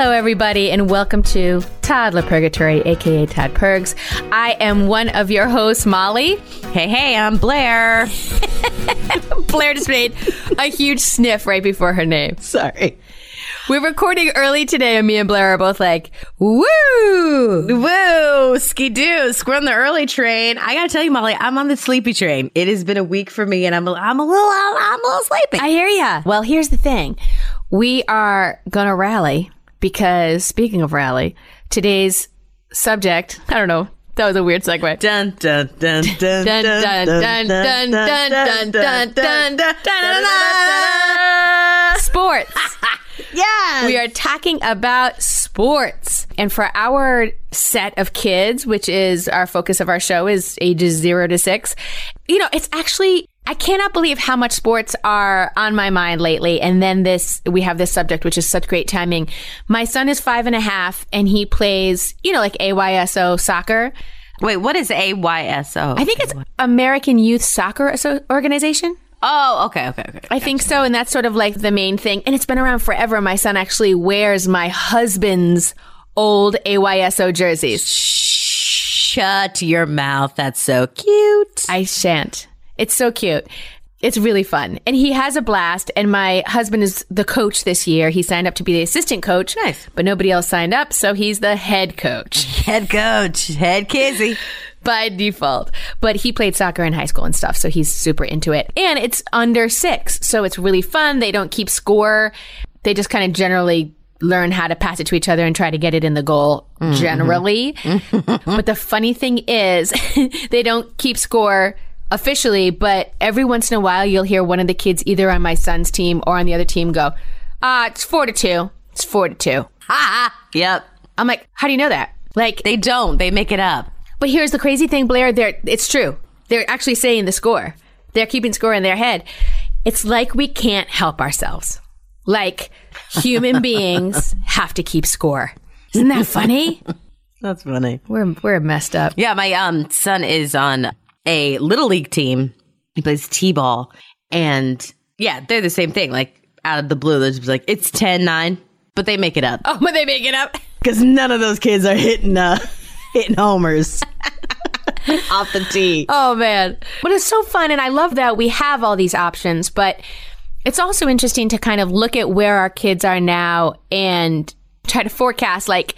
Hello, everybody, and welcome to Toddler Purgatory, aka Todd Pergs. I am one of your hosts, Molly. Hey, hey, I'm Blaire. Blaire just made a huge sniff right before her name. Sorry. We're recording early today, and me and Blaire are both like, woo! Woo! Skidoo! We're on the early train. I gotta tell you, Molly, I'm on the sleepy train. It has been a week for me, and I'm a, I'm a little I'm a little sleepy. I hear ya. Well, here's the thing. We are gonna rally because, speaking of rally, today's subject, I don't know, that was a weird segue. Dun dun dun dun Dun, dun, dun, dun, dun, dun, dun, dun, dun, dun. Sports. Yes. We are talking about sports. And for our set of kids, which is our focus of our show is ages 0 to 6. You know, it's actually I cannot believe how much sports are on my mind lately. And then this, we have this subject, which is such great timing. My son is five and a half and he plays, you know, like AYSO soccer. Wait, what is AYSO? I think it's American Youth Soccer Organization. Oh, okay, okay, okay. I think so. And that's sort of like the main thing. And it's been around forever. My son actually wears my husband's old AYSO jerseys. Shut your mouth. That's so cute. I shan't. It's so cute. It's really fun. And he has a blast. And my husband is the coach this year. He signed up to be the assistant coach. Nice. But nobody else signed up. So he's the head coach Head coach, head kizzy. by default. But he played soccer in high school and stuff. So he's super into it. And it's under six. So it's really fun. They don't keep score. They just kind of generally learn how to pass it to each other and try to get it in the goal mm-hmm. generally. but the funny thing is they don't keep score officially, but every once in a while you'll hear one of the kids either on my son's team or on the other team go, ah, it's four to two. It's four to two. Ha! Yep. I'm like, how do you know that? Like, They don't. They make it up. but here's the crazy thing, Blaire. They're, it's true. They're actually saying the score. They're keeping score in their head. It's like we can't help ourselves. Like human beings have to keep score. Isn't that funny? That's funny. We're we're messed up. Yeah, my um son is on a little league team. He plays t-ball, and yeah, they're the same thing. Like out of the blue, they're just like it's 10-9, but they make it up Oh, but they make it up. because none of those kids are hitting uh hitting homers off the tee. Oh man. But it's so fun and I love that we have all these options, but it's also interesting to kind of look at where our kids are now and try to forecast like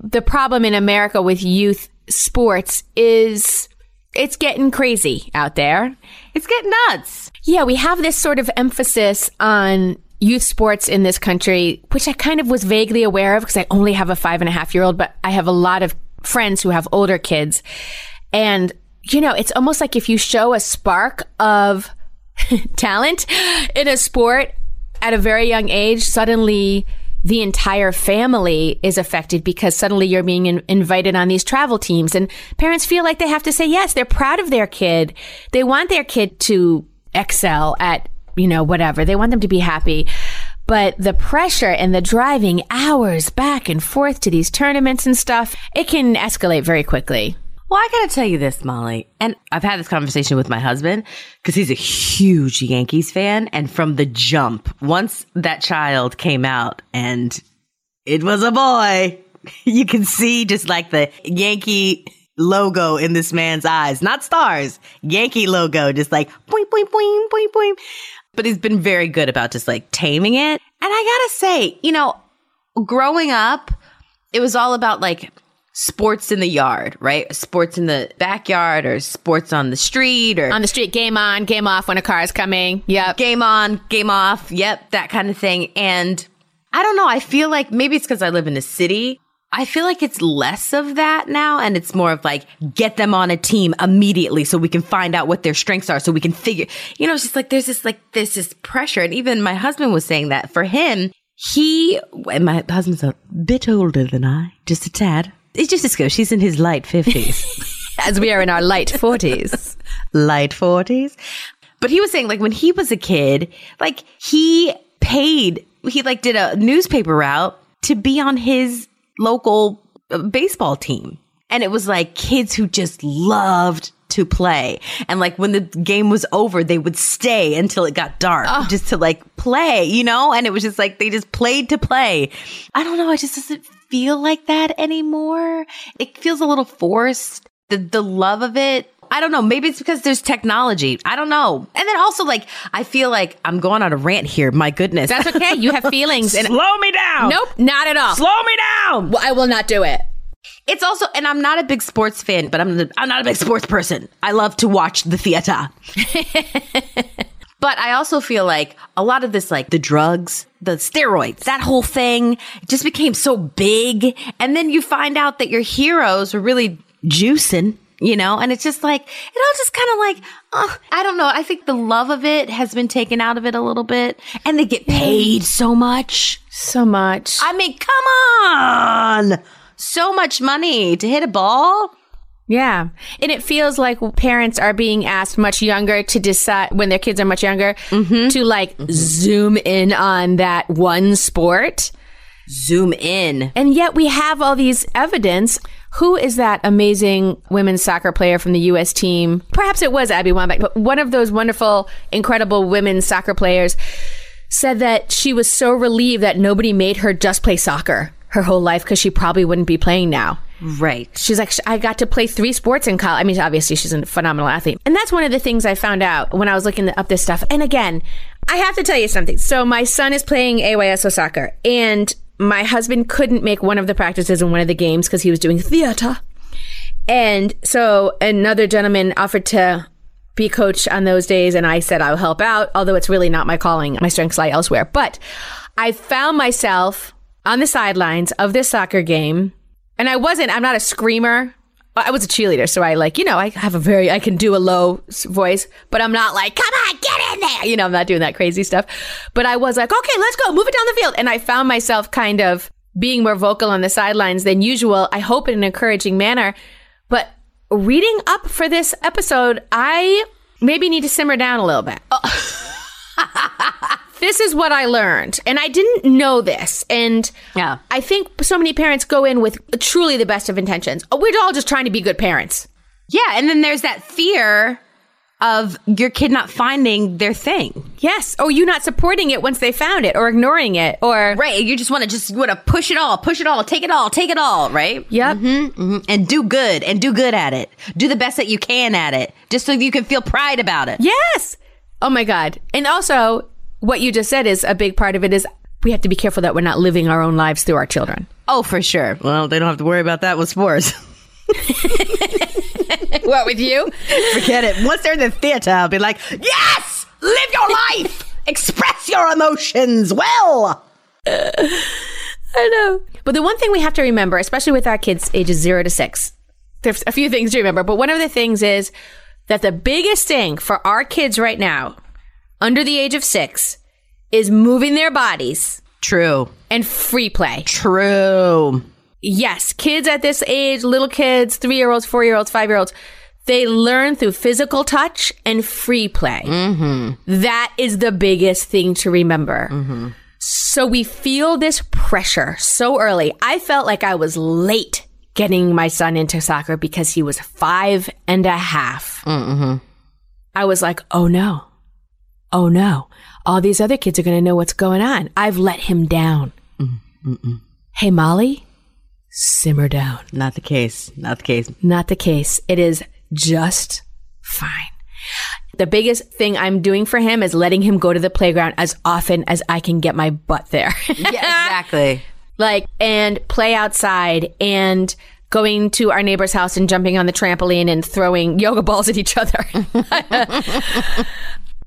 the problem in America with youth sports is it's getting crazy out there. It's getting nuts. Yeah, we have this sort of emphasis on youth sports in this country, which I kind of was vaguely aware of because I only have a five and a half year old, but I have a lot of friends who have older kids. And, you know, it's almost like if you show a spark of talent in a sport at a very young age, suddenly the entire family is affected because suddenly you're being in- invited on these travel teams and parents feel like they have to say yes. They're proud of their kid. They want their kid to excel at, you know, whatever. They want them to be happy. But the pressure and the driving hours back and forth to these tournaments and stuff, it can escalate very quickly. Well, I gotta tell you this, Molly, and I've had this conversation with my husband because he's a huge Yankees fan, and from the jump, once that child came out and it was a boy, you can see just like the Yankee logo in this man's eyes, not stars, Yankee logo, just like boing, boing, boing, boing, boing. But he's been very good about just like taming it. And I gotta say, you know, growing up, it was all about like sports in the yard, right? Sports in the backyard or sports on the street or On the street, game on, game off when a car is coming. Yep. game on, game off. Yep, that kind of thing. And I don't know. I feel like maybe it's because I live in a city. I feel like it's less of that now. And it's more of like, get them on a team immediately so we can find out what their strengths are. So we can figure, you know, it's just like, there's this, like, there's this pressure. And even my husband was saying that for him, he, and my husband's a bit older than I, just a tad. It's just a skosh. She's in his light 50s. As we are in our light 40s. light 40s. But he was saying like when he was a kid, like he paid, he like did a newspaper route to be on his local uh, baseball team. And it was like kids who just loved to play. And like when the game was over, they would stay until it got dark just to like play, you know? And it was just like they just played to play. I don't know. It just doesn't feel like that anymore. It feels a little forced. The, the love of it. I don't know. Maybe it's because there's technology. I don't know. And then also like, I feel like I'm going on a rant here. My goodness. That's okay. You have feelings. And Slow me down. nope, not at all. Slow me down. Well, I will not do it. It's also, and I'm not a big sports fan, but I'm I'm not a big sports person. I love to watch the theater. but I also feel like a lot of this, like the drugs, the steroids, that whole thing just became so big. And then you find out that your heroes are really juicing. You know, and it's just like, it all just kind of like, uh, I don't know. I think the love of it has been taken out of it a little bit. And they get paid so much. So much. I mean, come on. So much money to hit a ball. Yeah. And it feels like parents are being asked much younger to decide when their kids are much younger mm-hmm. to like mm-hmm. zoom in on that one sport. Zoom in. And yet we have all these evidence. Who is that amazing women's soccer player from the U.S. team? Perhaps it was Abby Wambach, but one of those wonderful, incredible women's soccer players said that she was so relieved that nobody made her just play soccer her whole life because she probably wouldn't be playing now. Right. She's like, I got to play three sports in college. I mean, obviously, she's a phenomenal athlete. And that's one of the things I found out when I was looking up this stuff. And again, I have to tell you something. So, my son is playing AYSO soccer, and my husband couldn't make one of the practices in one of the games because he was doing theater. And so, another gentleman offered to be coach on those days, and I said, I'll help out, although it's really not my calling. My strengths lie elsewhere. But I found myself on the sidelines of this soccer game and I wasn't, I'm not a screamer. I was a cheerleader, so I like, you know, I have a very, I can do a low voice, but I'm not like, come on, get in there. You know, I'm not doing that crazy stuff. But I was like, okay, let's go, move it down the field. And I found myself kind of being more vocal on the sidelines than usual. I hope in an encouraging manner. But reading up for this episode, I maybe need to simmer down a little bit. this is what I learned. And I didn't know this. And Yeah. I think so many parents go in with truly the best of intentions. Oh, We're all just trying to be good parents. Yeah. And then there's that fear of your kid not finding their thing. Yes. Or you not supporting it once they found it or ignoring it or. Right. You just want to just want to push it all, push it all, take it all, take it all, right? Yep. Mhm. And do good and do good at it. Do the best that you can at it, just so you can feel pride about it. Yes. Oh my God. And also, what you just said is a big part of it is we have to be careful that we're not living our own lives through our children. Oh, for sure. Well, they don't have to worry about that with sports. what with you? Forget it. Once they're in the theater, I'll be like, yes, live your life, express your emotions well. I know. But the one thing we have to remember, especially with our kids ages zero to six, there's a few things to remember, but one of the things is that the biggest thing for our kids right now, under the age of six, is moving their bodies True. and free play. True. Yes, kids at this age, little kids, three year olds, four year olds, five year olds, they learn through physical touch and free play. Mm-hmm. That is the biggest thing to remember. Mm-hmm. So we feel this pressure so early. I felt like I was late getting my son into soccer because he was five and a half. Mm-hmm. I was like, oh no. Oh no. All these other kids are going to know what's going on. I've let him down. Hey, Molly, simmer down. Not the case. Not the case. Not the case. It is just fine. The biggest thing I'm doing for him is letting him go to the playground as often as I can get my butt there. Yeah, exactly. like, and play outside and going to our neighbor's house and jumping on the trampoline and throwing yoga balls at each other.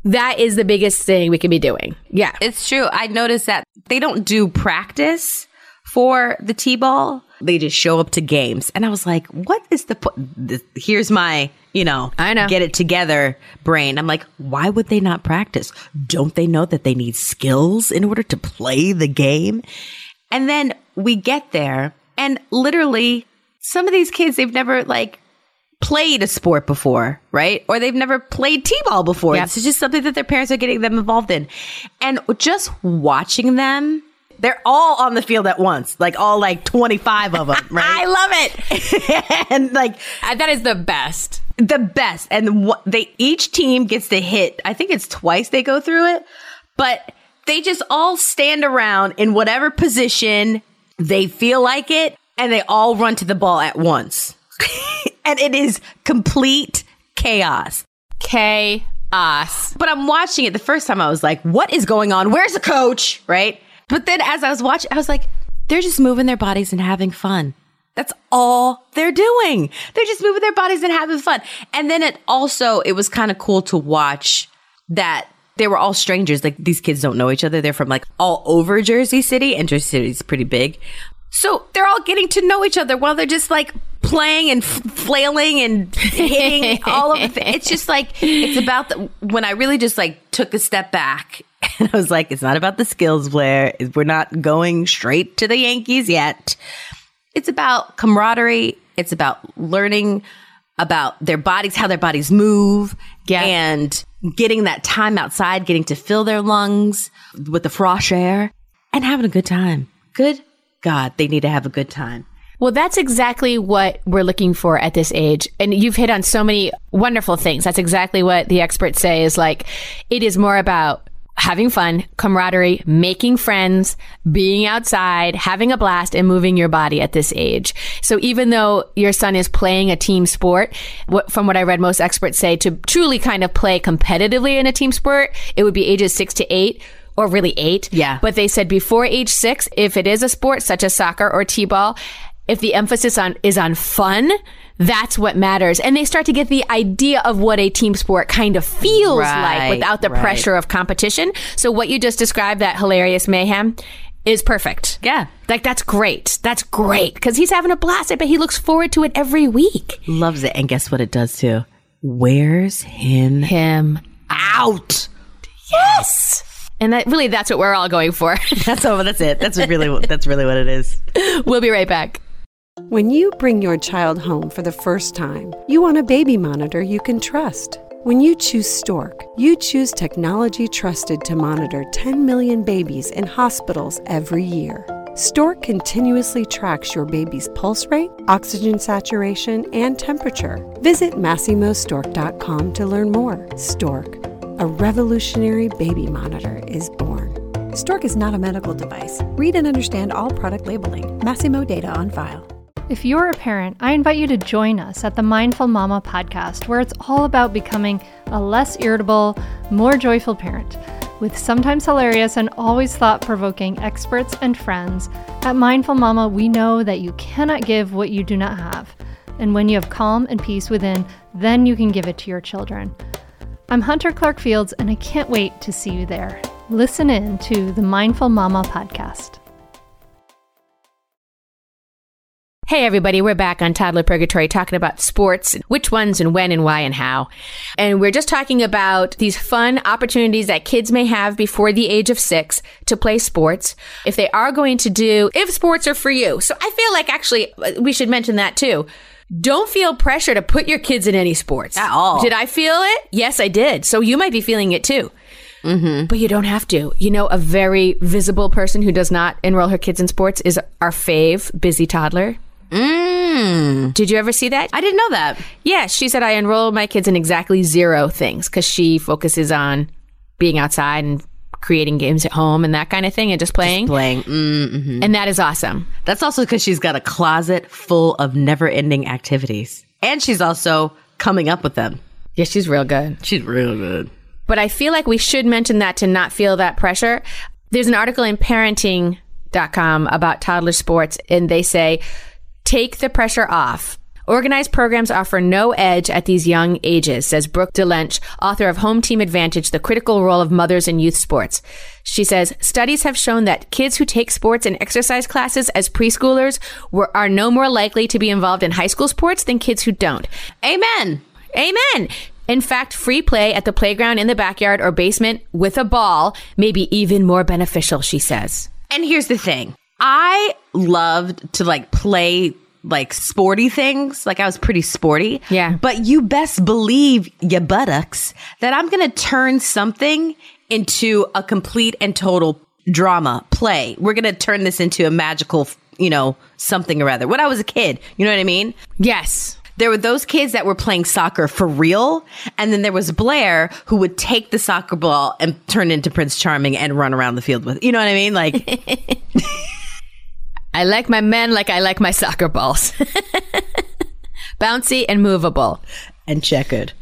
that is the biggest thing we can be doing. Yeah. It's true. I noticed that they don't do practice for the T-ball. They just show up to games. And I was like, what is the po- here's my, you know, I know. get it together brain. I'm like, why would they not practice? Don't they know that they need skills in order to play the game? And then we get there and literally some of these kids they've never like played a sport before, right? Or they've never played T-ball before. Yep. This is just something that their parents are getting them involved in. And just watching them, they're all on the field at once, like all like 25 of them, right? I love it. and like Uh, that is the best. the best. And they each team gets to hit. I think it's twice they go through it, but they just all stand around in whatever position they feel like it, and they all run to the ball at once. and it is complete chaos. Chaos. But I'm watching it the first time I was like, what is going on? Where's the coach? Right? But then as I was watching, I was like, they're just moving their bodies and having fun. That's all they're doing. They're just moving their bodies and having fun. And then it also, it was kind of cool to watch that they were all strangers. Like these kids don't know each other. They're from like all over Jersey City and Jersey City is pretty big. So they're all getting to know each other while they're just like playing and f- flailing and hitting all of it. It's just like, it's about the, when I really just like took a step back and I was like, it's not about the skills, Blaire. We're not going straight to the Yankees yet. It's about camaraderie. It's about learning about their bodies, how their bodies move, Yeah. and getting that time outside, getting to fill their lungs with the fresh air and having a good time. Good God, they need to have a good time. Well, that's exactly what we're looking for at this age. And you've hit on so many wonderful things. That's exactly what the experts say is like, it is more about having fun, camaraderie, making friends, being outside, having a blast and moving your body at this age. So even though your son is playing a team sport, from what I read, most experts say to truly kind of play competitively in a team sport, it would be ages six to eight or really eight. Yeah. But they said before age six, if it is a sport such as soccer or t-ball, if the emphasis on is on fun, that's what matters. And they start to get the idea of what a team sport kind of feels Right, like without the right. pressure of competition. So what you just described, that hilarious mayhem, is perfect. Yeah. Like that's great. That's great because he's having a blast. I bet he looks forward to it every week. Loves it. And guess what it does too? Wears him Him. out. Yes. And that really, that's what we're all going for. That's all. That's it. That's really. That's really what it is. we'll be right back. When you bring your child home for the first time, you want a baby monitor you can trust. When you choose Stork, you choose technology trusted to monitor 10 million babies in hospitals every year. Stork continuously tracks your baby's pulse rate, oxygen saturation, and temperature. Visit MasimoStork.com to learn more. Stork, a revolutionary baby monitor, is born. Stork is not a medical device. Read and understand all product labeling. Masimo data on file. If you're a parent, I invite you to join us at the Mindful Mama podcast, where it's all about becoming a less irritable, more joyful parent. With sometimes hilarious and always thought provoking experts and friends, at Mindful Mama, we know that you cannot give what you do not have. And when you have calm and peace within, then you can give it to your children. I'm Hunter Clark Fields, and I can't wait to see you there. Listen in to the Mindful Mama podcast. Hey everybody, we're back on Toddler Purgatory talking about sports, which ones and when and why and how. And we're just talking about these fun opportunities that kids may have before the age of six to play sports. If they are going to do, if sports are for you. So I feel like actually uh, we should mention that too. Don't feel pressure to put your kids in any sports. At all. Did I feel it? Yes, I did. So you might be feeling it too. But you don't have to. You know, a very visible person who does not enroll her kids in sports is our fave, busy toddler. Mm. Did you ever see that? I didn't know that. Yeah, she said I enroll my kids in exactly zero things because she focuses on being outside and creating games at home and that kind of thing and just playing. Playing. Mm-hmm. and that is awesome. That's also because she's got a closet full of never-ending activities, and she's also coming up with them. Yeah, she's real good. She's real good. But I feel like we should mention that to not feel that pressure. There's an article in parenting.com about toddler sports, and they say, take the pressure off. Organized programs offer no edge at these young ages, says Brooke de Lench, author of Home Team Advantage, the critical role of mothers in youth sports. She says, studies have shown that kids who take sports and exercise classes as preschoolers were, are no more likely to be involved in high school sports than kids who don't. Amen. Amen. In fact, free play at the playground in the backyard or basement with a ball may be even more beneficial, she says. And here's the thing. I loved to like play like sporty things. Like I was pretty sporty. Yeah. But you best believe, your buttocks, that I'm going to turn something into a complete and total drama play. We're going to turn this into a magical, you know, something or other. When I was a kid, you know what I mean? Yes. there were those kids that were playing soccer for real, and then there was Blaire who would take the soccer ball and turn into Prince Charming and run around the field with. You know what I mean? Like, I like my men like I like my soccer balls. Bouncy and movable and checkered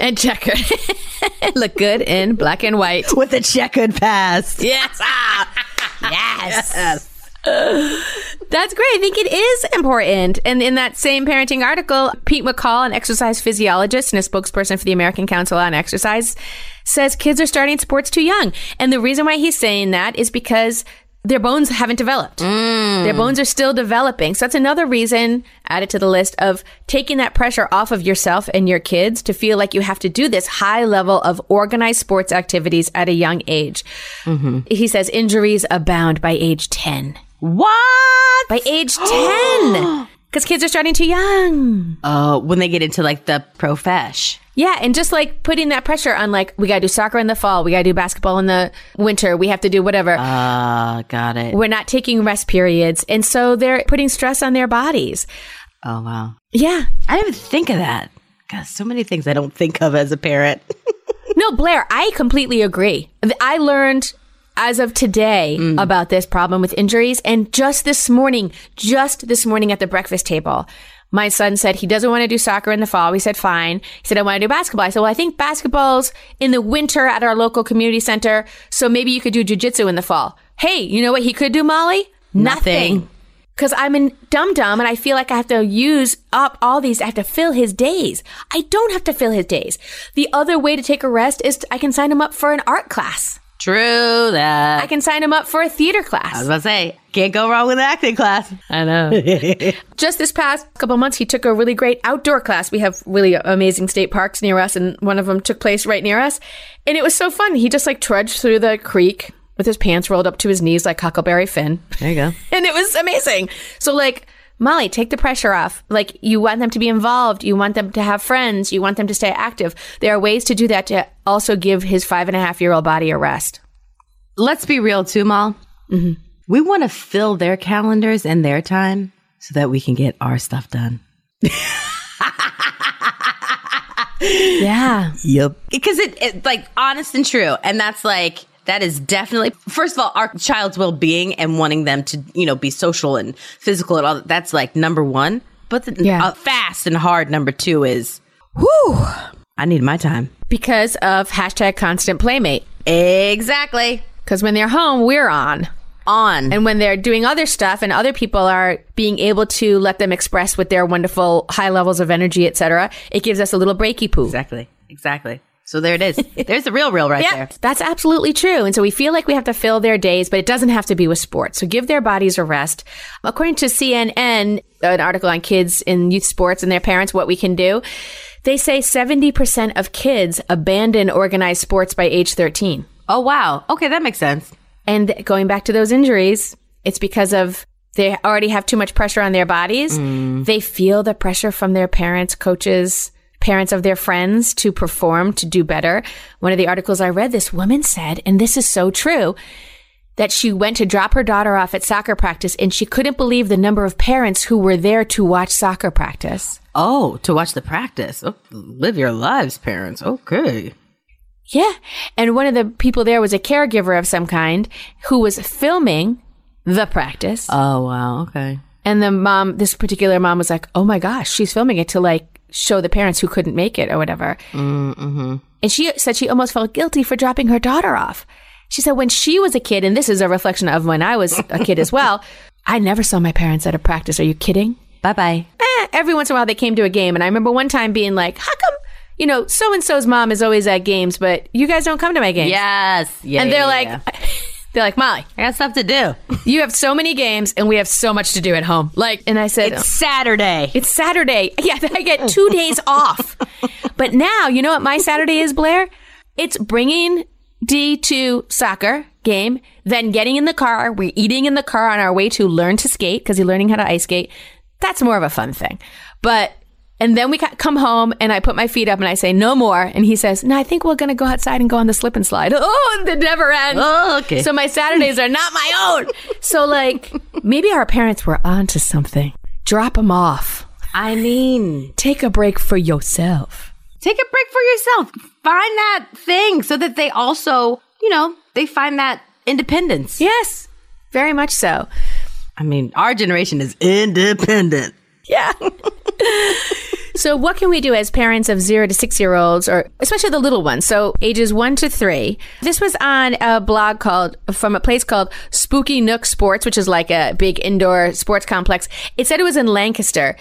and checkered. Look good in black and white. with a checkered past. Yes. Ah. yes. That's great. I think it is important. And in that same parenting article, Pete McCall, an exercise physiologist and a spokesperson for the American Council on Exercise, says kids are starting sports too young. And the reason why he's saying that is because their bones haven't developed. Mm. Their bones are still developing. So that's another reason added to the list of taking that pressure off of yourself and your kids to feel like you have to do this high level of organized sports activities at a young age. Mm-hmm. He says injuries abound by age 10. What? By age 10. Because kids are starting too young. Oh, when they get into like the profesh. Yeah, and just like putting that pressure on, like, we gotta do soccer in the fall, we gotta do basketball in the winter, we have to do whatever. Ah, got it. We're not taking rest periods. And so they're putting stress on their bodies. Oh, wow. Yeah. I didn't even think of that. God, so many things I don't think of as a parent. No, Blaire, I completely agree. I learned as of today mm. about this problem with injuries. And just this morning, just this morning at the breakfast table, my son said he doesn't want to do soccer in the fall. We said, fine. He said, I want to do basketball. I said, well, I think basketball's in the winter at our local community center. So maybe you could do jujitsu in the fall. Hey, you know what he could do, Molly? Nothing. Because I'm in dum dum and I feel like I have to use up all these. I have to fill his days. I don't have to fill his days. The other way to take a rest is I can sign him up for an art class. True that. I can sign him up for a theater class. I was about to say, can't go wrong with an acting class. I know. Just this past couple months, he took a really great outdoor class. We have really amazing state parks near us, and one of them took place right near us. And it was so fun. He just like trudged through the creek with his pants rolled up to his knees like Huckleberry Finn. There you go. and it was amazing. So, like, Molly, take the pressure off. Like, you want them to be involved. You want them to have friends. You want them to stay active. There are ways to do that to also give his five and a half year old body a rest. Let's be real too, Mal. Mm-hmm. We want to fill their calendars and their time so that we can get our stuff done. Yeah. Yep. Because it, it, like, honest and true. And that's like, that is definitely, first of all, our child's well being and wanting them to, you know, be social and physical and all that. That's like number one. But the Yeah. uh, fast and hard number two is, whew, I need my time. Because of hashtag constant playmate. Exactly. Because when they're home, we're on. On. And when they're doing other stuff and other people are being able to let them express with their wonderful high levels of energy, etc., it gives us a little breaky poo. exactly. Exactly. So there it is. There's the real, real right Yeah, there. that's absolutely true. And so we feel like we have to fill their days, but it doesn't have to be with sports. So give their bodies a rest. According to CNN, an article on kids in youth sports and their parents, what we can do, they say 70% of kids abandon organized sports by age 13. Oh, wow. Okay, that makes sense. And going back to those injuries, it's because of they already have too much pressure on their bodies. Mm. They feel the pressure from their parents, coaches, parents of their friends to perform, to do better. One of the articles I read, this woman said, and this is so true, that she went to drop her daughter off at soccer practice and she couldn't believe the number of parents who were there to watch soccer practice. Oh, to watch the practice. Oh, live your lives, parents. Okay. Yeah. And one of the people there was a caregiver of some kind who was filming the practice. Oh, wow. Okay. And the mom, this particular mom was like, oh my gosh, she's filming it to like show the parents who couldn't make it or whatever. Mm-hmm. And she said she almost felt guilty for dropping her daughter off. She said when she was a kid, and this is a reflection of when I was a kid as well, I never saw my parents at a practice. Are you kidding? Bye bye. Eh, every once in a while they came to a game. And I remember one time being like, how come, you know, so and so's mom is always at games, but you guys don't come to my games? Yes. Yeah. And they're yeah, like, yeah. they're like, Molly, I got stuff to do. you have so many games and we have so much to do at home. Like, and I said, It's oh. Saturday. It's Saturday. Yeah, I get two days off. But now, you know what my Saturday is, Blaire? It's bringing D to soccer game, then getting in the car. We're eating in the car on our way to learn to skate because he's learning how to ice skate. That's more of a fun thing. But, and then we come home and I put my feet up and I say, no more. And he says, no, I think we're going to go outside and go on the slip and slide. Oh, it never ends. Oh, okay. So my Saturdays are not my own. So, like, maybe our parents were onto something. Drop them off. I mean, Take a break for yourself. take a break for yourself. Find that thing so that they also, you know, they find that independence. Yes, very much so. I mean, our generation is independent. Yeah. so, what can we do as parents of zero to six year olds, or especially the little ones? So, ages one to three. This was on a blog called, from a place called Spooky Nook Sports, which is like a big indoor sports complex. It said it was in Lancaster.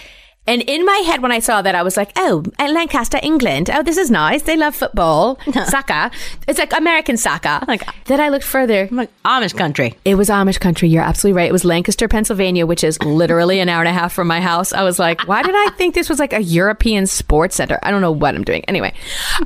And in my head, when I saw that, I was like, oh, at Lancaster, England. Oh, this is nice. They love football, soccer. It's like American soccer. Oh like- then I looked further. I'm like Amish country. It was Amish country. You're absolutely right. It was Lancaster, Pennsylvania, which is literally an hour and a half from my house. I was like, why did I think this was like a European sports center? I don't know what I'm doing. Anyway,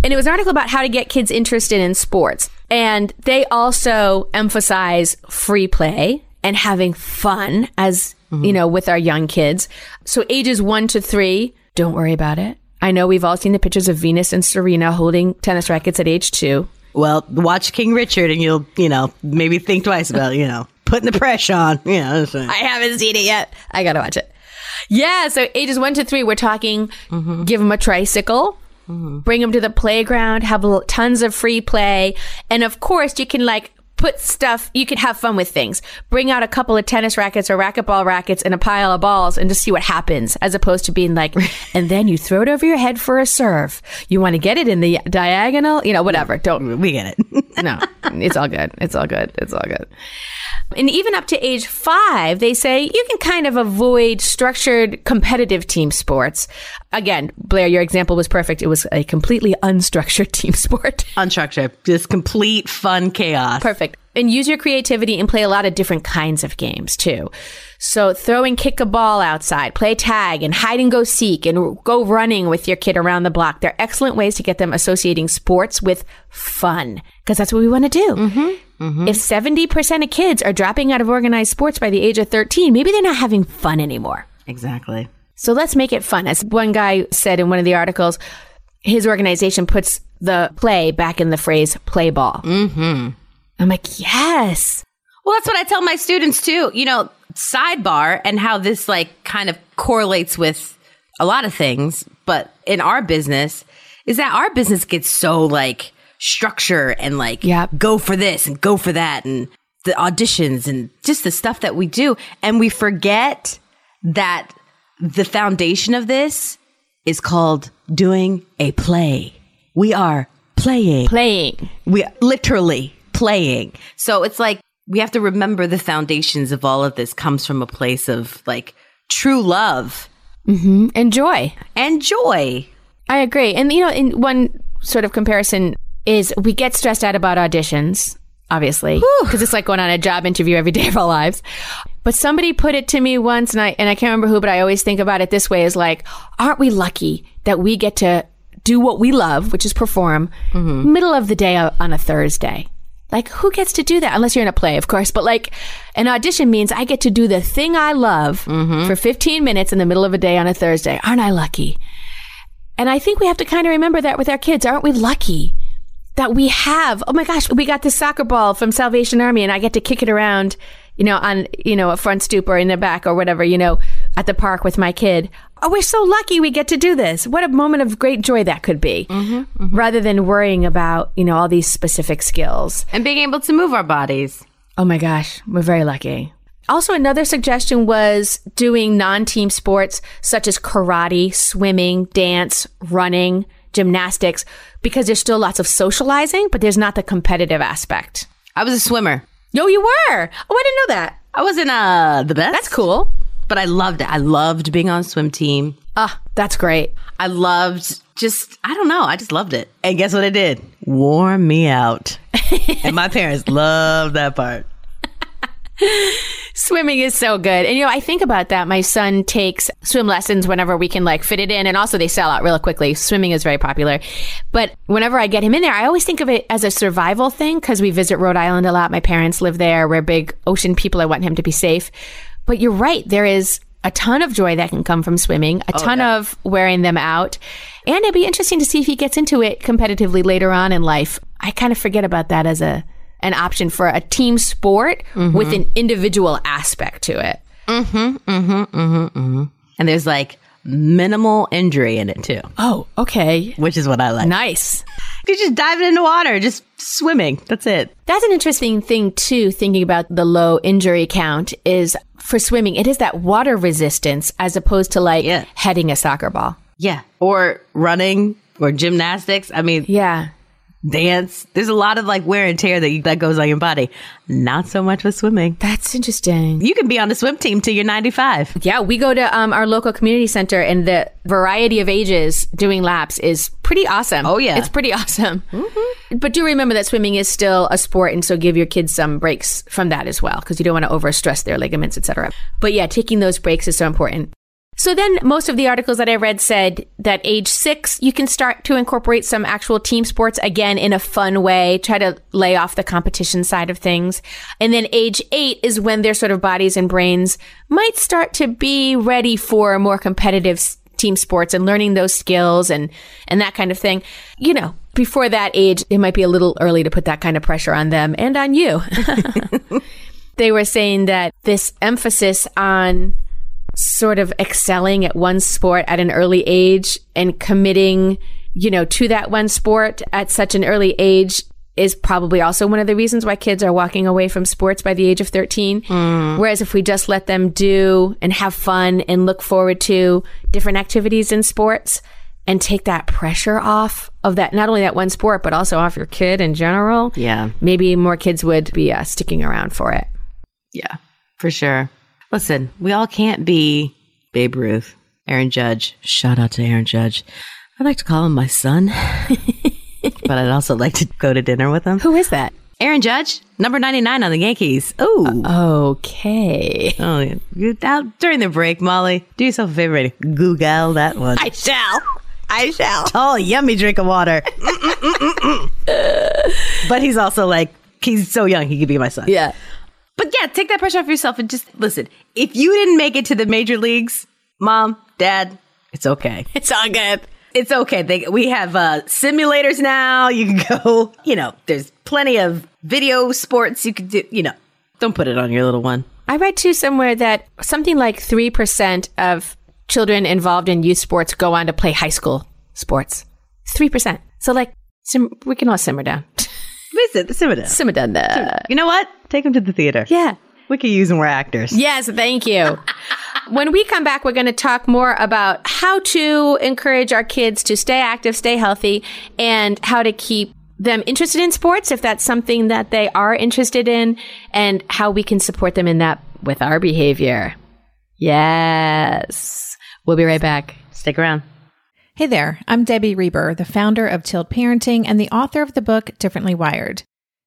and it was an article about how to get kids interested in sports. And they also emphasize free play and having fun as, you know, with our young kids. So ages one to three, don't worry about it. I know we've all seen the pictures of Venus and Serena holding tennis rackets at age two. Well, watch King Richard and you'll, you know, maybe think twice about, you know, putting the pressure on. You know. I haven't seen it yet. I gotta watch it. Yeah, so ages one to three, we're talking give them a tricycle, bring them to the playground, have tons of free play. And of course, you can like put stuff, you can have fun with things. Bring out a couple of tennis rackets or racquetball rackets and a pile of balls and just see what happens, as opposed to being like, and then you throw it over your head for a serve. You want to get it in the diagonal, you know, whatever. Don't we get it. no, it's all good. It's all good. It's all good. And even up to age five, they say you can kind of avoid structured competitive team sports. Again, Blaire, your example was perfect. It was a completely unstructured team sport. Unstructured. Just complete fun chaos. Perfect. And use your creativity and play a lot of different kinds of games too. So throw and kick a ball outside, play tag and hide and go seek and go running with your kid around the block. They're excellent ways to get them associating sports with fun because that's what we want to do. Mm-hmm. Mm-hmm. If 70% of kids are dropping out of organized sports by the age of 13, maybe they're not having fun anymore. Exactly. So let's make it fun. As one guy said in one of the articles, his organization puts the play back in the phrase play ball. Mm-hmm. I'm like, yes. Well, that's what I tell my students too. You know, sidebar and how this like kind of correlates with a lot of things, but in our business is that our business gets so like structure and like Yep. go for this and go for that and the auditions and just the stuff that we do and we forget that the foundation of this is called doing a play. We are playing Playing. we literally playing. So it's like we have to remember the foundations of all of this comes from a place of like true love Mhm. joy. and joy. I agree. And, you know, in one sort of comparison is we get stressed out about auditions, obviously, because it's like going on a job interview every day of our lives. But somebody put it to me once, and I, and I can't remember who, but I always think about it this way is like, aren't we lucky that we get to do what we love, which is perform, mm-hmm. middle of the day on a Thursday? Like, who gets to do that? Unless you're in a play, of course. But like, an audition means I get to do the thing I love mm-hmm. for 15 minutes in the middle of a day on a Thursday. Aren't I lucky? And I think we have to kind of remember that with our kids. Aren't we lucky that we have, oh my gosh, we got this soccer ball from Salvation Army and I get to kick it around, you know, on, you know, a front stoop or in the back or whatever, you know, at the park with my kid. Oh, we're so lucky we get to do this. What a moment of great joy that could be mm-hmm, mm-hmm. rather than worrying about, you know, all these specific skills. And being able to move our bodies. Oh my gosh, we're very lucky. Also, another suggestion was doing non team sports such as karate, swimming, dance, running, gymnastics, because there's still lots of socializing, but there's not the competitive aspect. I was a swimmer. No, you were. Oh, I didn't know that. I wasn't uh the best. That's cool. But I loved it. I loved being on a swim team. Ah, that's great. I loved just I don't know, I just loved it. And guess what I did? Warm me out. and my parents loved that part. Swimming is so good. And you know, I think about that. My son takes swim lessons whenever we can like fit it in. And also they sell out real quickly. Swimming is very popular. But whenever I get him in there, I always think of it as a survival thing because we visit Rhode Island a lot. My parents live there. We're big ocean people. I want him to be safe. But you're right. There is a ton of joy that can come from swimming, a oh, ton of wearing them out. And it'd be interesting to see if he gets into it competitively later on in life. I kind of forget about that as a an option for a team sport with an individual aspect to it. Mm-hmm, mm-hmm, mm-hmm, And there's like minimal injury in it too, Oh, okay. which is what I like. Nice. You're just diving into water, just swimming. That's it. That's an interesting thing too, thinking about the low injury count is for swimming, it is that water resistance as opposed to like Yeah. heading a soccer ball. Yeah. Or running or gymnastics. I mean, Yeah. Dance. There's a lot of like wear and tear that you, that goes on your body. Not so much with swimming. That's interesting. You can be on the swim team till you're 95. Yeah, we go to um, our local community center, and the variety of ages doing laps is pretty awesome. Oh, yeah. it's pretty awesome. But do remember that swimming is still a sport, and so give your kids some breaks from that as well, because you don't want to overstress their ligaments, etc. But yeah, taking those breaks is so important. So then, most of the articles that I read said that age six, you can start to incorporate some actual team sports again in a fun way, try to lay off the competition side of things. And then age eight is when their sort of bodies and brains might start to be ready for more competitive team sports and learning those skills and, and that kind of thing. You know, before that age, it might be a little early to put that kind of pressure on them and on you. they were saying that this emphasis on sort of excelling at one sport at an early age and committing, you know, to that one sport at such an early age is probably also one of the reasons why kids are walking away from sports by the age of 13. Whereas if we just let them do and have fun and look forward to different activities in sports and take that pressure off of that, not only that one sport, but also off your kid in general. Yeah. Maybe more kids would be uh, sticking around for it. Yeah, for sure. Listen, we all can't be Babe Ruth, Aaron Judge. Shout out to Aaron Judge. I'd like to call him my son, but I'd also like to go to dinner with him. Who is that? Aaron Judge, number 99 on the Yankees. Oh, Okay. oh yeah. Out during the break, Molly. Do yourself a favor and Google that one. I shall. I shall. Oh, yummy drink of water. but he's also like, he's so young, he could be my son. Yeah. But yeah, take that pressure off yourself and just listen. If you didn't make it to the major leagues, mom, dad, it's okay. It's all good. It's okay. They, we have uh, simulators now. You can go, you know, there's plenty of video sports you could do, you know. Don't put it on your little one. I read too somewhere that something like 3% of children involved in youth sports go on to play high school sports. 3%. So, like, sim- we can all simmer down. Visit, simmer down. simmer down there. You know what? Take them to the theater. Yeah. We could use them. We're actors. Yes, thank you. when we come back, we're going to talk more about how to encourage our kids to stay active, stay healthy, and how to keep them interested in sports if that's something that they are interested in, and how we can support them in that with our behavior. Yes. We'll be right back. Stick around. Hey there, I'm Debbie Reber, the founder of Tilt Parenting and the author of the book Differently Wired.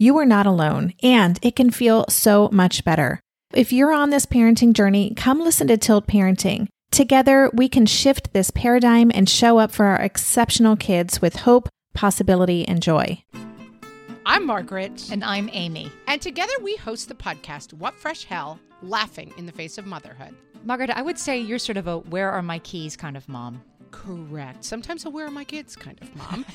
you are not alone, and it can feel so much better. If you're on this parenting journey, come listen to Tilt Parenting. Together, we can shift this paradigm and show up for our exceptional kids with hope, possibility, and joy. I'm Margaret. And I'm Amy. And together we host the podcast, What Fresh Hell Laughing in the Face of Motherhood. Margaret, I would say you're sort of a where are my keys kind of mom. Correct. Sometimes a where are my kids kind of mom.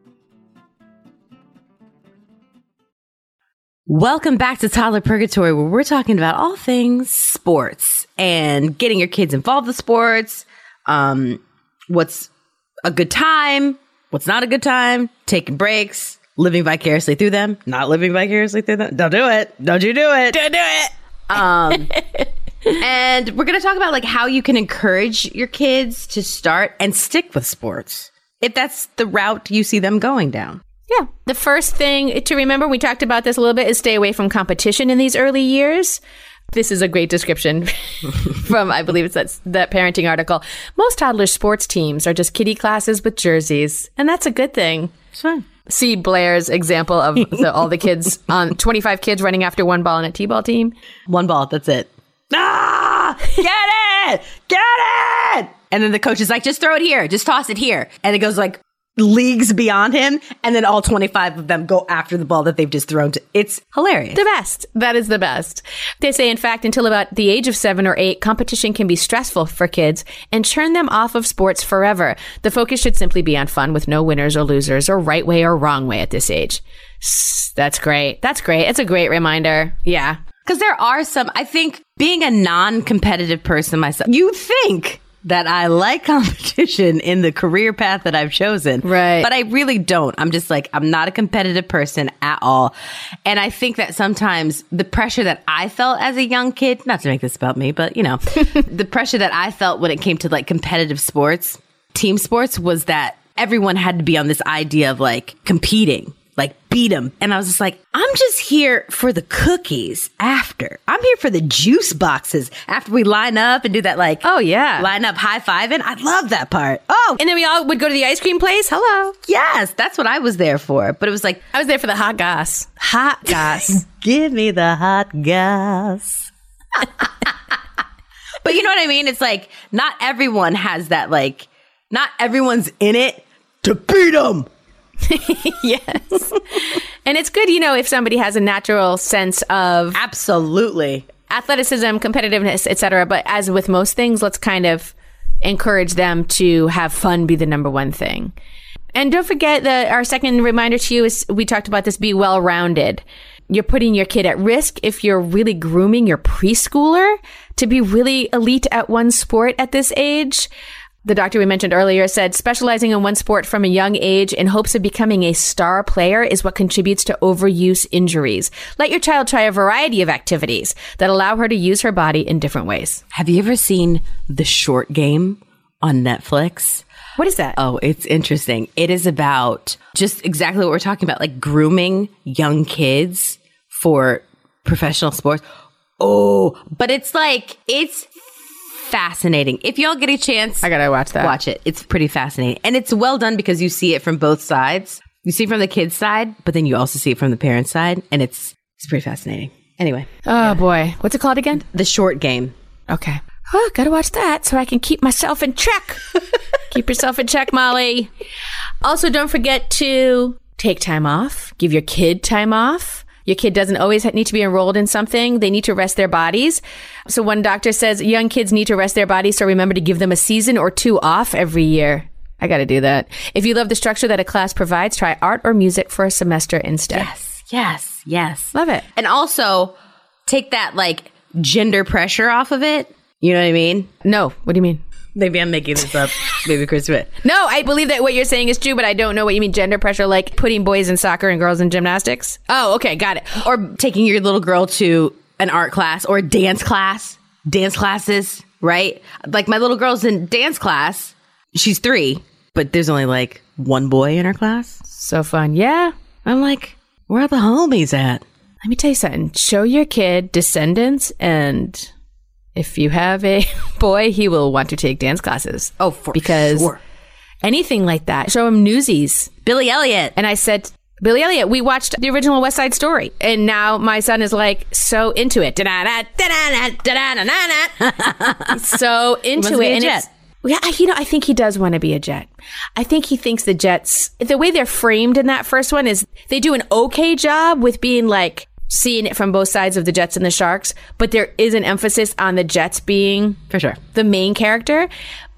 Welcome back to Toddler Purgatory, where we're talking about all things sports and getting your kids involved with sports. Um, what's a good time? What's not a good time? Taking breaks, living vicariously through them, not living vicariously through them. Don't do it. Don't you do it. Don't do it. Um, and we're going to talk about like how you can encourage your kids to start and stick with sports if that's the route you see them going down. Yeah. The first thing to remember, we talked about this a little bit, is stay away from competition in these early years. This is a great description from, I believe it's that, that parenting article. Most toddler sports teams are just kiddie classes with jerseys, and that's a good thing. Fine. See Blaire's example of the, all the kids on 25 kids running after one ball in a T-ball team. One ball, that's it. Ah! Get it! Get it! And then the coach is like, just throw it here, just toss it here. And it goes like leagues beyond him. And then all 25 of them go after the ball that they've just thrown to. It's hilarious. The best. That is the best. They say, in fact, until about the age of seven or eight, competition can be stressful for kids and turn them off of sports forever. The focus should simply be on fun with no winners or losers or right way or wrong way at this age. That's great. That's great. It's a great reminder. Yeah. Because there are some, I think being a non competitive person myself, you think that I like competition in the career path that I've chosen. Right. But I really don't. I'm just like, I'm not a competitive person at all. And I think that sometimes the pressure that I felt as a young kid, not to make this about me, but you know, the pressure that I felt when it came to like competitive sports, team sports was that everyone had to be on this idea of like competing like beat them. And I was just like, I'm just here for the cookies after. I'm here for the juice boxes after we line up and do that like, Oh, yeah. line up high fiving. I love that part. Oh, And then we all would go to the ice cream place. Hello. yes, that's what I was there for. But it was like, I was there for the hot gas. Hot gas. give me the hot gas. but you know what I mean? It's like, not everyone has that, like, not everyone's in it to beat them. yes. and it's good, you know, if somebody has a natural sense of Absolutely. athleticism, competitiveness, etc. But as with most things, let's kind of encourage them to have fun be the number one thing. And don't forget that our second reminder to you is we talked about this be well rounded. You're putting your kid at risk if you're really grooming your preschooler to be really elite at one sport at this age. The doctor we mentioned earlier said specializing in one sport from a young age in hopes of becoming a star player is what contributes to overuse injuries. Let your child try a variety of activities that allow her to use her body in different ways. Have you ever seen The Short Game on Netflix? What is that? Oh, it's interesting. It is about just exactly what we're talking about, like grooming young kids for professional sports. Oh, but it's like, it's fascinating. If y'all get a chance, I gotta watch that. watch it. It's pretty fascinating. And it's well done because you see it from both sides. You see it from the kid's side, but then you also see it from the parent's side. And it's, it's pretty fascinating. Anyway, Oh boy. What's it called again? the short game. Okay. Oh, gotta watch that so I can keep myself in check. keep yourself in check, Molly. Also, don't forget to take time off. Give your kid time off. Your kid doesn't always need to be enrolled in something. They need to rest their bodies. So one doctor says young kids need to rest their bodies. So remember to give them a season or two off every year. I got to do that. If you love the structure that a class provides, try art or music for a semester instead. Yes, yes, yes. Love it. And also take that like gender pressure off of it. You know what I mean? No, what do you mean? Maybe I'm making this up. Maybe Chris Witt. No, I believe that what you're saying is true, but I don't know what you mean gender pressure, like putting boys in soccer and girls in gymnastics. Oh, okay, got it. Or taking your little girl to an art class or a dance class, dance classes, right? Like my little girl's in dance class. She's three, but there's only like one boy in her class. So fun. Yeah. I'm like, where are the homies at? Let me tell you something. Show your kid descendants, and if you have a boy, he will want to take dance classes. Oh, for because sure. anything like that. Show him Newsies. Billy Elliot. And I said, Billy Elliot. We watched the original West Side Story, and now my son is like so into it. So into it. a and jet. it's- yeah, you know, I think he does want to be a jet. I think he thinks the Jets, the way they're framed in that first one is they do an okay job with being like seeing it from both sides of the Jets and the Sharks, but there is an emphasis on the Jets being For sure. the main character.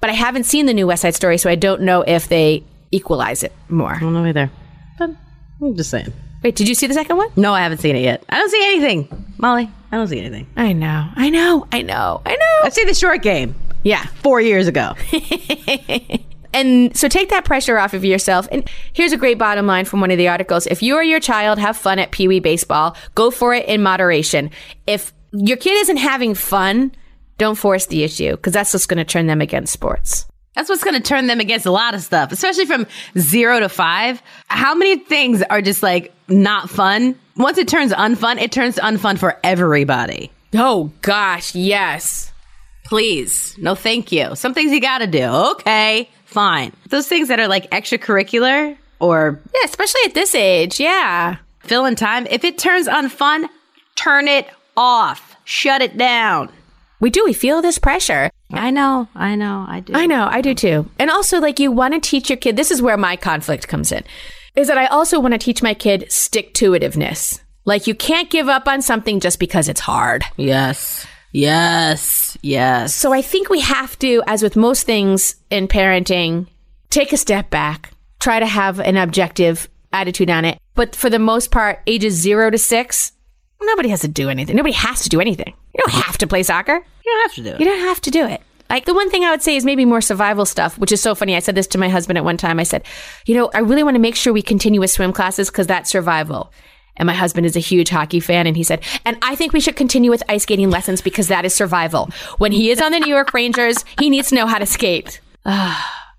But I haven't seen the new West Side Story, so I don't know if they equalize it more. I don't know either. But I'm just saying. Wait, did you see the second one? No, I haven't seen it yet. I don't see anything. Molly, I don't see anything. I know, I know, I know, I know. I've seen the short game Yeah. four years ago. And so take that pressure off of yourself. And here's a great bottom line from one of the articles. If you or your child have fun at Pee Wee Baseball, go for it in moderation. If your kid isn't having fun, don't force the issue because that's what's going to turn them against sports. That's what's going to turn them against a lot of stuff, especially from zero to five. How many things are just like not fun? Once it turns unfun, it turns unfun for everybody. Oh, gosh, yes. Please. No, thank you. Some things you got to do. Okay, fine. Those things that are like extracurricular or Yeah, especially at this age. Yeah. fill in time, if it turns unfun, turn it off. Shut it down. We do. We feel this pressure. I know. I know. I do. I know, I do too. And also, like, you want to teach your kid, this is where my conflict comes in, is that I also want to teach my kid stick to itiveness. Like, you can't give up on something just because it's hard. Yes. Yes. Yes. So I think we have to, as with most things in parenting, take a step back, try to have an objective attitude on it. But for the most part, ages zero to six, nobody has to do anything. Nobody has to do anything. You don't have to play soccer. You don't have to do it. You don't have to do it. Like the one thing I would say is maybe more survival stuff, which is so funny. I said this to my husband at one time. I said, you know, I really want to make sure we continue with swim classes because that's survival. And my husband is a huge hockey fan. And he said, and I think we should continue with ice skating lessons because that is survival. When he is on the New York Rangers, he needs to know how to skate.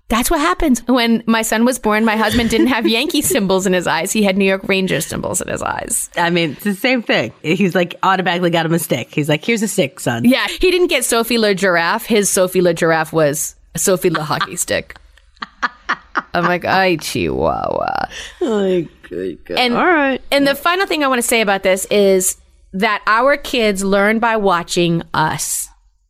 That's what happens. When my son was born, my husband didn't have Yankee symbols in his eyes. He had New York Rangers symbols in his eyes. I mean, it's the same thing. He's like automatically got him a stick. He's like, here's a stick, son. Yeah, he didn't get Sophie Le Giraffe. His Sophie Le Giraffe was a Sophie Le Hockey Stick. I'm like, ay, Chihuahua. Oh, good, good. And, All right. And the final thing I want to say about this is that our kids learn by watching us.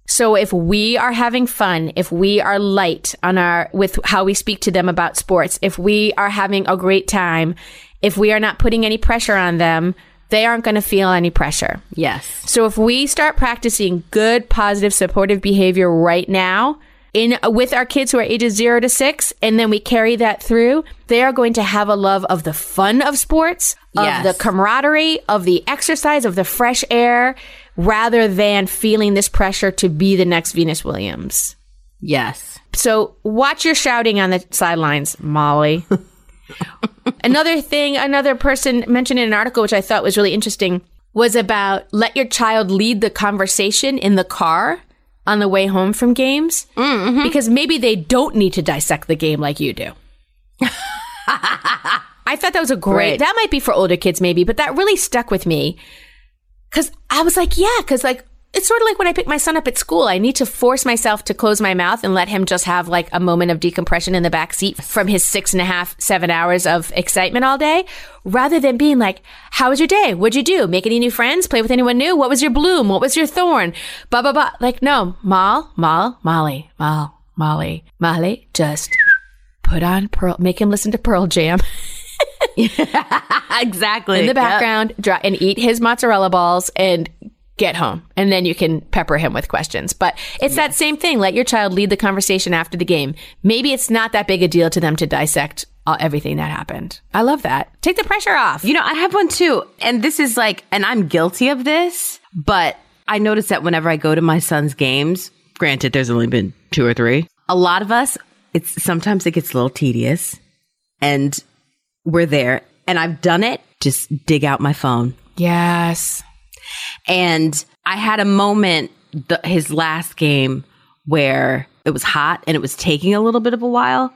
So if we are having fun, if we are light on our with how we speak to them about sports, if we are having a great time, if we are not putting any pressure on them, they aren't going to feel any pressure. Yes. So if we start practicing good, positive, supportive behavior right now in with our kids who are ages 0 to 6 and then we carry that through, they are going to have a love of the fun of sports, Yes. of the camaraderie, of the exercise, of the fresh air rather than feeling this pressure to be the next Venus Williams. Yes. So watch your shouting on the sidelines, Molly. another thing, another person mentioned in an article, which I thought was really interesting, was about let your child lead the conversation in the car on the way home from games mm-hmm. because maybe they don't need to dissect the game like you do. I thought that was a great, that might be for older kids maybe, but that really stuck with me because I was like, yeah, because like it's sort of like when I pick my son up at school. I need to force myself to close my mouth and let him just have like a moment of decompression in the back seat from his six and a half, seven hours of excitement all day, rather than being like, "How was your day? What'd you do? Make any new friends? Play with anyone new? What was your bloom? What was your thorn?" Blah blah blah. Like, no, Mal, Mal, Molly, Mal, Molly, Molly, just put on Pearl, make him listen to Pearl Jam. exactly. in the Yep. background dry, and eat his mozzarella balls and get home and then you can pepper him with questions. But it's that same thing. Let your child lead the conversation after the game. Maybe it's not that big a deal to them to dissect uh, everything that happened. I love that. Take the pressure off. You know, I have one too. And this is like, and I'm guilty of this, but I notice that whenever I go to my son's games, granted, there's only been two or three, a lot of us, it's sometimes it gets a little tedious and we're there. And I've done it, just dig out my phone. yes And I had a moment, the, his last game, where it was hot and it was taking a little bit of a while.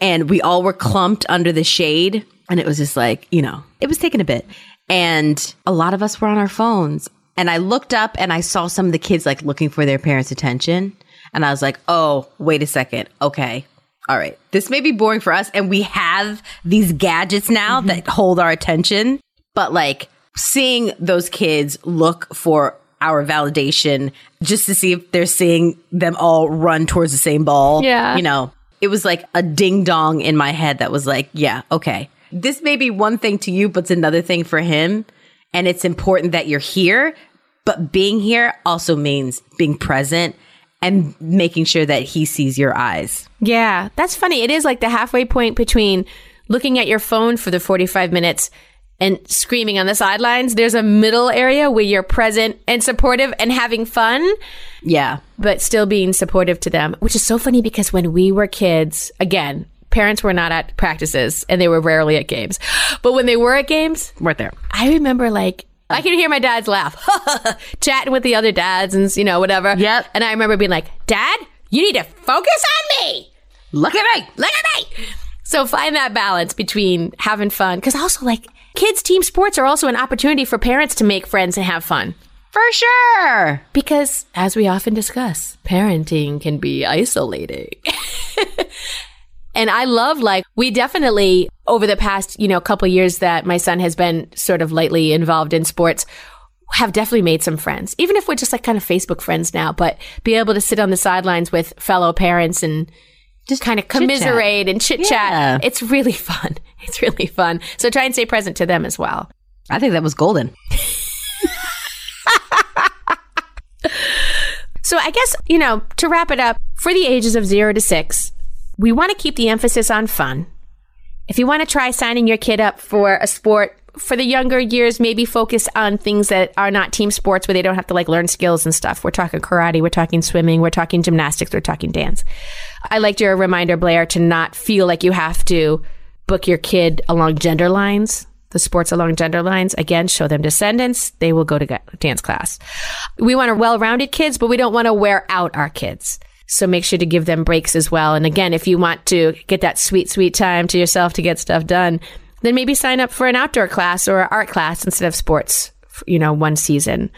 And we all were clumped under the shade. And it was just like, you know, it was taking a bit. And a lot of us were on our phones. And I looked up and I saw some of the kids like looking for their parents' attention. And I was like, oh, wait a second. Okay. all right, this may be boring for us, and we have these gadgets now mm-hmm. that hold our attention, but like seeing those kids look for our validation just to see if they're seeing them all run towards the same ball. Yeah. You know, it was like a ding dong in my head that was like, yeah, okay. This may be one thing to you, but it's another thing for him. And it's important that you're here, but being here also means being present and making sure that he sees your eyes. Yeah, that's funny. It is like the halfway point between looking at your phone for the 45 minutes and screaming on the sidelines. There's a middle area where you're present and supportive and having fun, Yeah. but still being supportive to them, which is so funny because when we were kids, again, parents were not at practices and they were rarely at games. But when they were at games, Right there. I remember like I can hear my dad's laugh, chatting with the other dads and you know whatever. Yep. And I remember being like, "Dad, you need to focus on me. Look at me. Look at me." So find that balance between having fun because also like kids team sports are also an opportunity for parents to make friends and have fun. For sure. Because as we often discuss, parenting can be isolating. And I love like we definitely over the past, you know, couple years that my son has been sort of lightly involved in sports have definitely made some friends. Even if we're just like kind of Facebook friends now, but be able to sit on the sidelines with fellow parents and just kind of commiserate and chit chat. Yeah. It's really fun. It's really fun. So try and stay present to them as well. I think that was golden. So I guess, you know, to wrap it up, for the ages of zero to six, we want to keep the emphasis on fun. If you want to try signing your kid up for a sport for the younger years, maybe focus on things that are not team sports where they don't have to like learn skills and stuff. We're talking karate, we're talking swimming, we're talking gymnastics, we're talking dance. I liked your reminder, Blaire, to not feel like you have to book your kid along gender lines. The sports along gender lines. Again, show them descendants. They will go to dance class. We want a well-rounded kids, but we don't want to wear out our kids. So make sure to give them breaks as well. And again, if you want to get that sweet, sweet time to yourself to get stuff done, then maybe sign up for an outdoor class or art class instead of sports, you know, one season.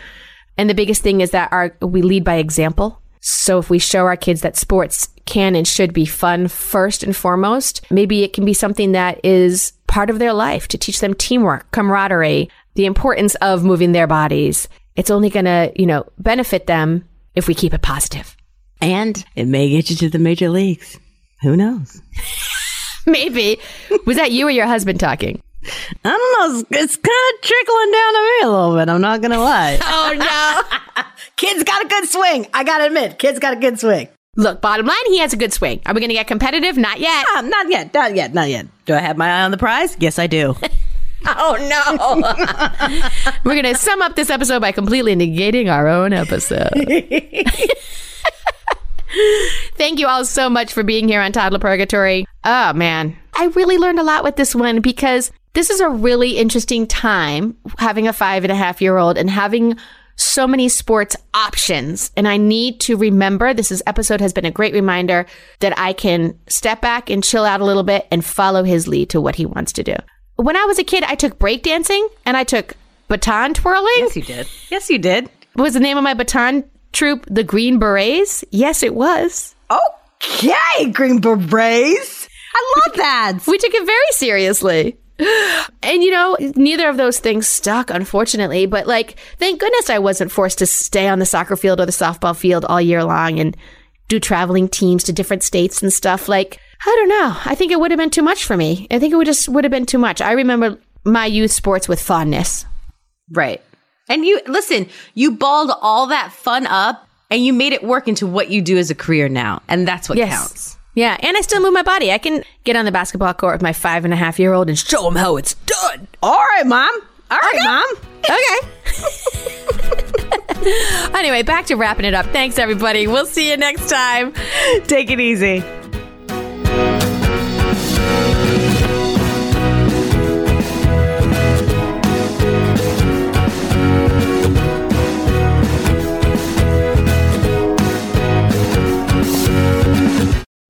And the biggest thing is that our, we lead by example. So if we show our kids that sports can and should be fun first and foremost, maybe it can be something that is part of their life to teach them teamwork, camaraderie, the importance of moving their bodies. It's only going to, you know, benefit them if we keep it positive. And it may get you to the major leagues. Who knows? Maybe. Was that you or your husband talking? I don't know. It's, it's kind of trickling down to me a little bit. I'm not going to lie. Oh no. Kid's got a good swing. I got to admit, kid's got a good swing. Look, bottom line, he has a good swing. Are we going to get competitive? Not yet. Ah, not yet. Not yet. Not yet. Do I have my eye on the prize? Yes, I do. Oh no. We're going to sum up this episode by completely negating our own episode. Thank you all so much for being here on Toddler Purgatory. Oh man, I really learned a lot with this one because this is a really interesting time having a five and a half year old and having so many sports options. And I need to remember this is, episode has been a great reminder that I can step back and chill out a little bit and follow his lead to what he wants to do. When I was a kid, I took breakdancing and I took baton twirling yes, you did. Yes, you did. what was the name of my baton troop? The Green Berets? Yes, it was. Okay, Green Berets. I love that. We took it very seriously. And you know, neither of those things stuck, unfortunately. But like, thank goodness I wasn't forced to stay on the soccer field or the softball field all year long and do traveling teams to different states and stuff. Like, I don't know. I think it would have been too much for me. I think it would just would have been too much. I remember my youth sports with fondness. Right. And you listen, you balled all that fun up and you made it work into what you do as a career now. And that's what Yes. counts. Yeah, and I still move my body. I can get on the basketball court with my five and a half year old and show him how it's done. All right, mom. All right, mom. Okay. anyway, back to wrapping it up. Thanks, everybody. We'll see you next time. Take it easy.